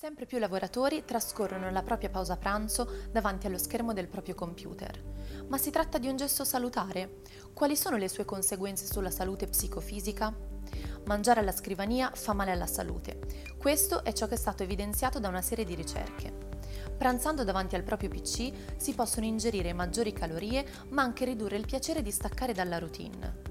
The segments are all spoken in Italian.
Sempre più lavoratori trascorrono la propria pausa pranzo davanti allo schermo del proprio computer. Ma si tratta di un gesto salutare? Quali sono le sue conseguenze sulla salute psicofisica? Mangiare alla scrivania fa male alla salute. Questo è ciò che è stato evidenziato da una serie di ricerche. Pranzando davanti al proprio PC si possono ingerire maggiori calorie ma anche ridurre il piacere di staccare dalla routine.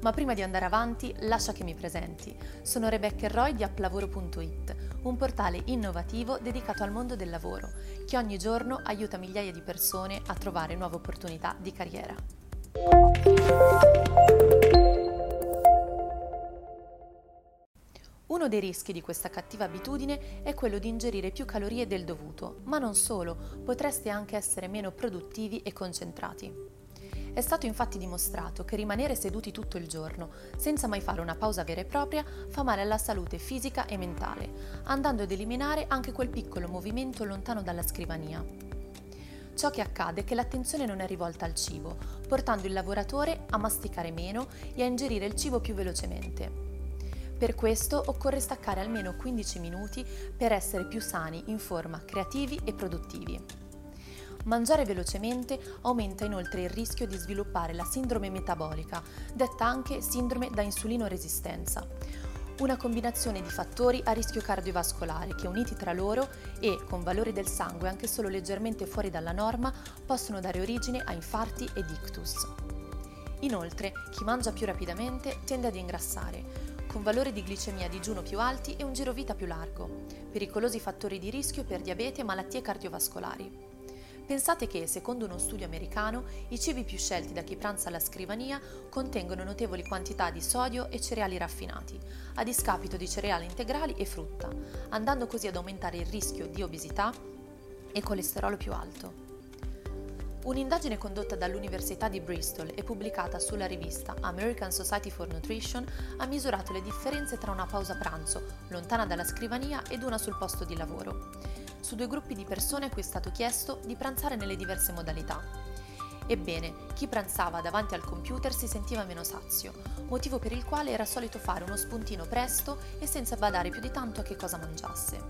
Ma prima di andare avanti, lascia che mi presenti. Sono Rebecca Roy di applavoro.it, un portale innovativo dedicato al mondo del lavoro, che ogni giorno aiuta migliaia di persone a trovare nuove opportunità di carriera. Uno dei rischi di questa cattiva abitudine è quello di ingerire più calorie del dovuto, ma non solo, potreste anche essere meno produttivi e concentrati. È stato infatti dimostrato che rimanere seduti tutto il giorno, senza mai fare una pausa vera e propria, fa male alla salute fisica e mentale, andando ad eliminare anche quel piccolo movimento lontano dalla scrivania. Ciò che accade è che l'attenzione non è rivolta al cibo, portando il lavoratore a masticare meno e a ingerire il cibo più velocemente. Per questo occorre staccare almeno 15 minuti per essere più sani, in forma, creativi e produttivi. Mangiare velocemente aumenta inoltre il rischio di sviluppare la sindrome metabolica, detta anche sindrome da insulino resistenza, una combinazione di fattori a rischio cardiovascolare che uniti tra loro e con valori del sangue anche solo leggermente fuori dalla norma possono dare origine a infarti ed ictus. Inoltre, chi mangia più rapidamente tende ad ingrassare, con valori di glicemia a digiuno più alti e un girovita più largo, pericolosi fattori di rischio per diabete e malattie cardiovascolari. Pensate che, secondo uno studio americano, i cibi più scelti da chi pranza alla scrivania contengono notevoli quantità di sodio e cereali raffinati, a discapito di cereali integrali e frutta, andando così ad aumentare il rischio di obesità e colesterolo più alto. Un'indagine condotta dall'Università di Bristol e pubblicata sulla rivista American Society for Nutrition ha misurato le differenze tra una pausa pranzo lontana dalla scrivania ed una sul posto di lavoro su due gruppi di persone a cui è stato chiesto di pranzare nelle diverse modalità. Ebbene, chi pranzava davanti al computer si sentiva meno sazio, motivo per il quale era solito fare uno spuntino presto e senza badare più di tanto a che cosa mangiasse.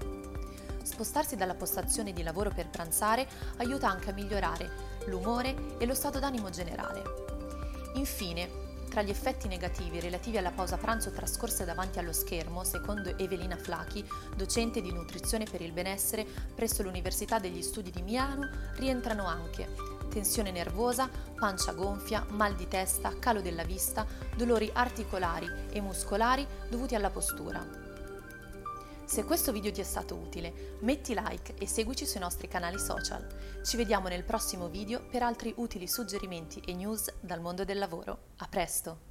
Spostarsi dalla postazione di lavoro per pranzare aiuta anche a migliorare l'umore e lo stato d'animo generale. Infine, tra gli effetti negativi relativi alla pausa pranzo trascorsa davanti allo schermo, secondo Evelina Flachi, docente di nutrizione per il benessere presso l'Università degli Studi di Milano, rientrano anche tensione nervosa, pancia gonfia, mal di testa, calo della vista, dolori articolari e muscolari dovuti alla postura. Se questo video ti è stato utile, metti like e seguici sui nostri canali social. Ci vediamo nel prossimo video per altri utili suggerimenti e news dal mondo del lavoro. A presto!